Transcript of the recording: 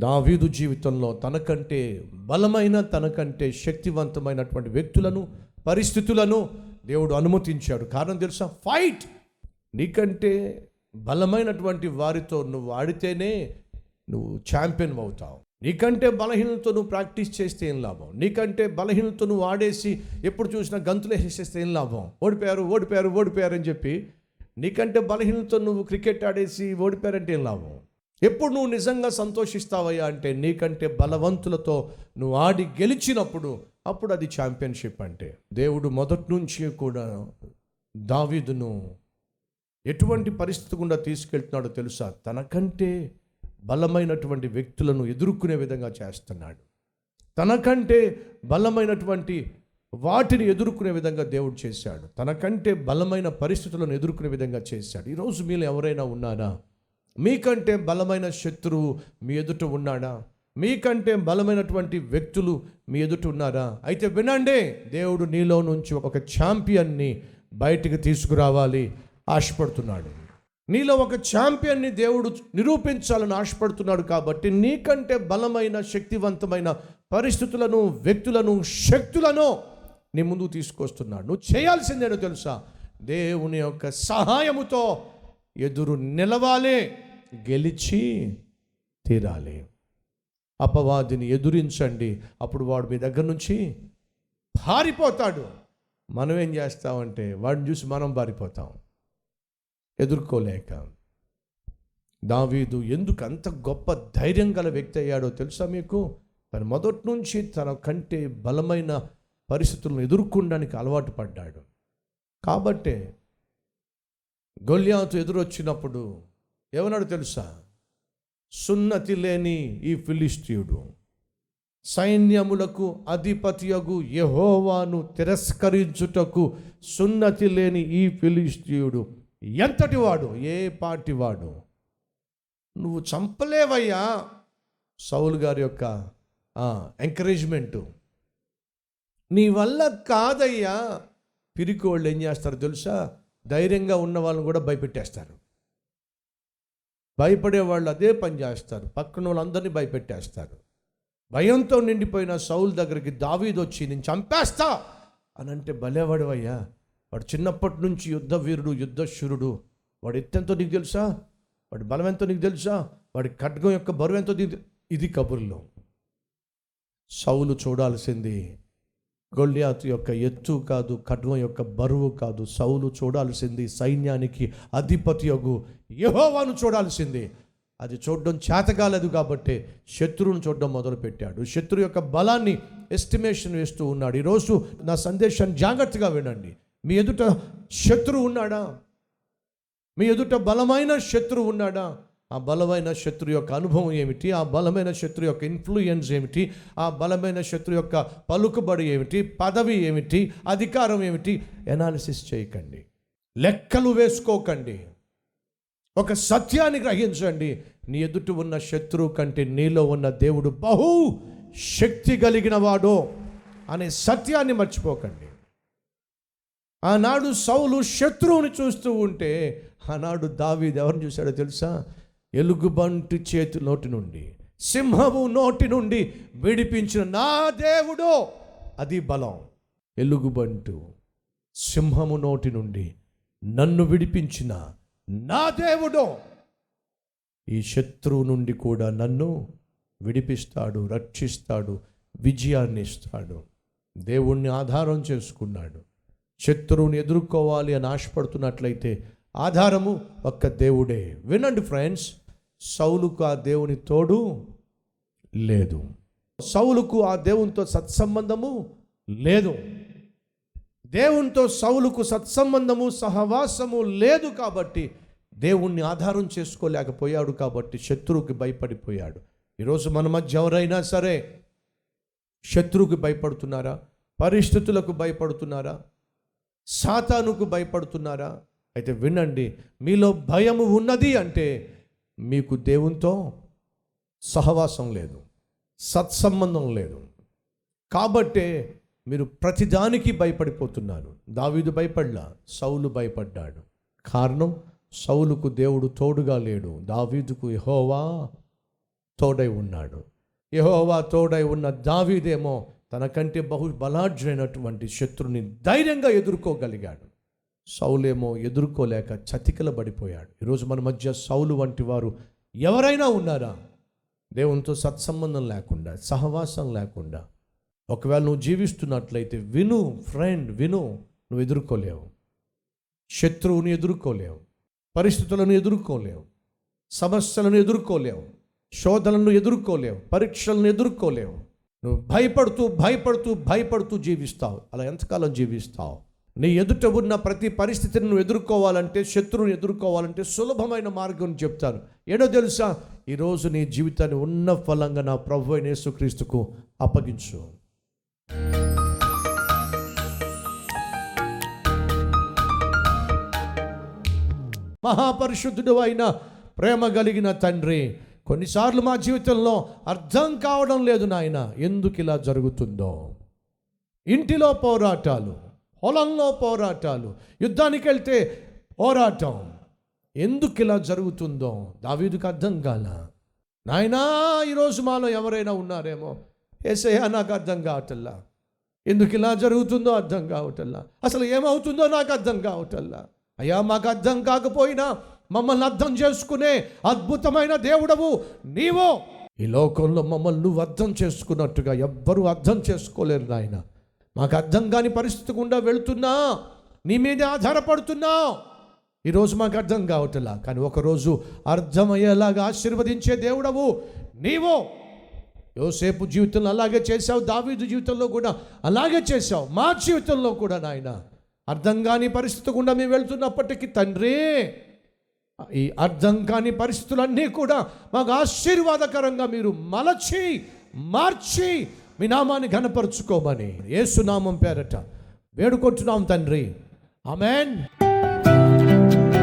దావీదు జీవితంలో తనకంటే బలమైన తనకంటే శక్తివంతమైనటువంటి వ్యక్తులను పరిస్థితులను దేవుడు అనుమతించాడు. కారణం తెలుసా? ఫైట్ నీకంటే బలమైనటువంటి వారితో నువ్వు ఆడితేనే నువ్వు ఛాంపియన్ అవుతావు. నీకంటే బలహీనతో నువ్వు ప్రాక్టీస్ చేస్తే ఏం లాభం? నీకంటే బలహీనతో నువ్వు ఆడేసి ఎప్పుడు చూసినా గంతులు వేసేస్తే ఏం లాభం? ఓడిపోయారు ఓడిపోయారు ఓడిపోయారు అని చెప్పి నీకంటే బలహీనతో నువ్వు క్రికెట్ ఆడేసి ఓడిపోయారంటే ఏం లాభం? ఎప్పుడు నువ్వు నిజంగా సంతోషిస్తావయ్యా అంటే నీకంటే బలవంతులతో నువ్వు ఆడి గెలిచినప్పుడు అప్పుడు అది ఛాంపియన్షిప్ అంటే. దేవుడు మొదటి నుంచి కూడా దావీదును ఎటువంటి పరిస్థితి గుండా తీసుకెళ్తున్నాడో తెలుసా? తనకంటే బలమైనటువంటి వ్యక్తులను ఎదుర్కొనే విధంగా చేస్తున్నాడు. తనకంటే బలమైనటువంటి వాటిని ఎదుర్కొనే విధంగా దేవుడు చేశాడు. తనకంటే బలమైన పరిస్థితులను ఎదుర్కొనే విధంగా చేశాడు. ఈరోజు మీరు ఎవరైనా ఉన్నారా? మీకంటే బలమైన శత్రువు మీ ఎదుట ఉన్నాడా? మీకంటే బలమైనటువంటి వ్యక్తులు మీ ఎదుట ఉన్నారా? అయితే వినండి దేవుడు నీలో నుంచి ఒక ఛాంపియన్ని బయటికి తీసుకురావాలి ఆశపడుతున్నాడు. నీలో ఒక ఛాంపియన్ని దేవుడు నిరూపించాలని ఆశపడుతున్నాడు కాబట్టి నీకంటే బలమైన శక్తివంతమైన పరిస్థితులను వ్యక్తులను శక్తులను నీ ముందు తీసుకొస్తున్నాడు. నువ్వు చేయాల్సిందేనో తెలుసా? దేవుని యొక్క సహాయముతో ఎదురు నిలవాలి గెలిచి తీరాలి. అపవాదిని ఎదురించండి. అప్పుడు వాడు మీ దగ్గర నుంచి పారిపోతాడు. మనం ఏం చేస్తామంటే వాడిని చూసి మనం పారిపోతాం. ఎదుర్కోలేక. దావీదు ఎందుకు అంత గొప్ప ధైర్యం గల వ్యక్తి అయ్యాడో తెలుసా మీకు? తను మొదటి నుంచి తన కంటే బలమైన పరిస్థితులను ఎదుర్కొనడానికి అలవాటు పడ్డాడు. కాబట్టే గొల్యాతు ఎదురొచ్చినప్పుడు ఏమన్నాడు తెలుసా? సున్నతి లేని ఈ ఫిలిస్తీయుడు సైన్యములకు అధిపతియగు యహోవాను తిరస్కరించుటకు సున్నతి లేని ఈ ఫిలిస్తీయుడు ఎంతటి వాడు ఏ పాటివాడు? నువ్వు చంపలేవయ్యా? సౌలు గారి యొక్క ఎంకరేజ్మెంటు నీ వల్ల కాదయ్యా. పిరికోళ్ళు ఏం చేస్తారు తెలుసా? ధైర్యంగా ఉన్న వాళ్ళని కూడా భయపెట్టేస్తారు. భయపడే వాళ్ళు అదే పని చేస్తారు. పక్కన వాళ్ళందరినీ భయపెట్టేస్తారు. భయంతో నిండిపోయిన సౌల్ దగ్గరికి దావీదు వచ్చి నేను చంపేస్తా అని అంటే భలేవాడవయ్యా వాడు చిన్నప్పటి నుంచి యుద్ధ వీరుడు యుద్ధశూరుడు వాడు ఎత్తెంతో నీకు తెలుసా? వాడి బలం ఎంతో నీకు తెలుసా? వాడి ఖడ్గం యొక్క బరువు ఎంతో ఇది కబుర్లో. సౌలు చూడాల్సింది గొల్లియాతు యొక్క ఎత్తు కాదు ఖడ్గం యొక్క బరువు కాదు. సౌలు చూడాల్సింది సైన్యానికి అధిపతి యొగు యహోవాను చూడాల్సింది. అది చూడడం చేతగాలేదు కాబట్టి శత్రువును చూడడం మొదలుపెట్టాడు. శత్రు యొక్క బలాన్ని ఎస్టిమేషన్ వేస్తూ ఉన్నాడు. ఈరోజు నా సందేశాన్ని జాగ్రత్తగా వినండి. మీ ఎదుట శత్రువు ఉన్నాడా? మీ ఎదుట బలమైన శత్రువు ఉన్నాడా? ఆ బలమైన శత్రు యొక్క అనుభవం ఏమిటి? ఆ బలమైన శత్రు యొక్క ఇన్ఫ్లుయెన్స్ ఏమిటి? ఆ బలమైన శత్రు యొక్క పలుకుబడి ఏమిటి? పదవి ఏమిటి? అధికారం ఏమిటి? ఎనాలిసిస్ చేయకండి. లెక్కలు వేసుకోకండి. ఒక సత్యాన్ని గ్రహించండి. నీ ఎదుట ఉన్న శత్రువు కంటే నీలో ఉన్న దేవుడు బహు శక్తి కలిగిన వాడు అనే సత్యాన్ని మర్చిపోకండి. ఆనాడు సౌలు శత్రువుని చూస్తూ ఉంటే ఆనాడు దావీదు ఎవరిని చూశాడో తెలుసా? ఎలుగుబంటి చేతి నోటి నుండి సింహము నోటి నుండి విడిపించిన నా దేవుడు అది బలం. ఎలుగుబంటు సింహము నోటి నుండి నన్ను విడిపించిన నా దేవుడు. ఈ శత్రువు నుండి కూడా నన్ను విడిపిస్తాడు రక్షిస్తాడు విజయాన్ని ఇస్తాడు. దేవుణ్ణి ఆధారం చేసుకున్నాడు. శత్రువుని ఎదుర్కోవాలి అని ఆశపడుతున్నట్లయితే ఆధారము ఒక్క దేవుడే. వినండి ఫ్రెండ్స్ సౌలుకు ఆ దేవుని తోడు లేదు. సౌలుకు ఆ దేవునితో సత్సంబంధము లేదు. దేవునితో సౌలుకు సత్సంబంధము సహవాసము లేదు కాబట్టి దేవుణ్ణి ఆధారం చేసుకోలేకపోయాడు కాబట్టి శత్రువుకి భయపడిపోయాడు. ఈరోజు మన మధ్య ఎవరైనా సరే శత్రువుకి భయపడుతున్నారా? పరిస్థితులకు భయపడుతున్నారా? సాతానుకు భయపడుతున్నారా? అయితే వినండి మీలో భయము ఉన్నది అంటే మీకు దేవునితో సహవాసం లేదు సత్సంబంధం లేదు. కాబట్టే మీరు ప్రతిదానికి భయపడిపోతున్నారు. దావీదు భయపడలా సౌలు భయపడ్డాడు. కారణం సౌలుకు దేవుడు తోడుగా లేడు. దావీదుకు యహోవా తోడై ఉన్నాడు. యహోవా తోడై ఉన్న దావీదేమో తనకంటే బహు బలాఢ్యైనటువంటి శత్రుని ధైర్యంగా ఎదుర్కోగలిగాడు. సౌలేమో ఎదుర్కోలేక చతికిల పడిపోయాడు ఈరోజు మన మధ్య సౌలు వంటి వారు ఎవరైనా ఉన్నారా? దేవునితో సత్సంబంధం లేకుండా సహవాసం లేకుండా. ఒకవేళ నువ్వు జీవిస్తున్నట్లయితే విను ఫ్రెండ్ విను నువ్వు ఎదుర్కోలేవు. శత్రువుని ఎదుర్కోలేవు. పరిస్థితులను ఎదుర్కోలేవు. సమస్యలను ఎదుర్కోలేవు. శోధనలను ఎదుర్కోలేవు. పరీక్షలను ఎదుర్కోలేవు. నువ్వు భయపడుతూ భయపడుతూ భయపడుతూ జీవిస్తావు. అలా ఎంతకాలం జీవిస్తావు? నీ ఎదుట ఉన్న ప్రతి పరిస్థితిని నువ్వు ఎదుర్కోవాలంటే శత్రువుని ఎదుర్కోవాలంటే సులభమైన మార్గం చెప్తాను ఏడో తెలుసా? ఈరోజు నీ జీవితాన్ని ఉన్న ఫలంగా నా ప్రభు అయిన యేసుక్రీస్తుకు అప్పగించు. మహాపరిశుద్ధుడు అయిన ప్రేమ కలిగిన తండ్రి కొన్నిసార్లు మా జీవితంలో అర్థం కావడం లేదు నాయన ఎందుకు ఇలా జరుగుతుందో? ఇంటిలో పోరాటాలు పొలంలో పోరాటాలు. యుద్ధానికి వెళ్తే పోరాటం. ఎందుకు ఇలా జరుగుతుందో దావీదుకు అర్థం కాల. నాయనా ఈరోజు మాలో ఎవరైనా ఉన్నారేమో? ఏసయ్యా నాకు అర్థం కావటల్లా ఎందుకు ఇలా జరుగుతుందో అర్థం కావటల్లా అసలు ఏమవుతుందో నాకు అర్థం కావటల్లా అయ్యా మాకు అర్థం కాకపోయినా మమ్మల్ని అర్థం చేసుకునే అద్భుతమైన దేవుడవు నీవో. ఈ లోకంలో మమ్మల్ని నువ్వు అర్థం చేసుకున్నట్టుగా ఎవ్వరూ అర్థం చేసుకోలేరు నాయనా. మాకు అర్థం కాని పరిస్థితి గుండా వెళుతున్నా. నీ మీదే ఆధారపడుతున్నా. ఈరోజు మాకు అర్థం కావట్లా కానీ ఒకరోజు అర్థమయ్యేలాగా ఆశీర్వదించే దేవుడవు నీవు. యోసేపు జీవితంలో అలాగే చేశావు దావీదు జీవితంలో కూడా అలాగే చేశావు మా జీవితంలో కూడా నాయన. అర్థం కాని పరిస్థితి గుండా మేము వెళ్తున్నప్పటికీ తండ్రి ఈ అర్థం కాని పరిస్థితులన్నీ కూడా మాకు ఆశీర్వాదకరంగా మీరు మలచి మార్చి మీ నామాన్ని ఘనపరుచుకోమని. ఏసునామం పేరట వేడుకుంటున్నాం తండ్రి. ఆమెన్.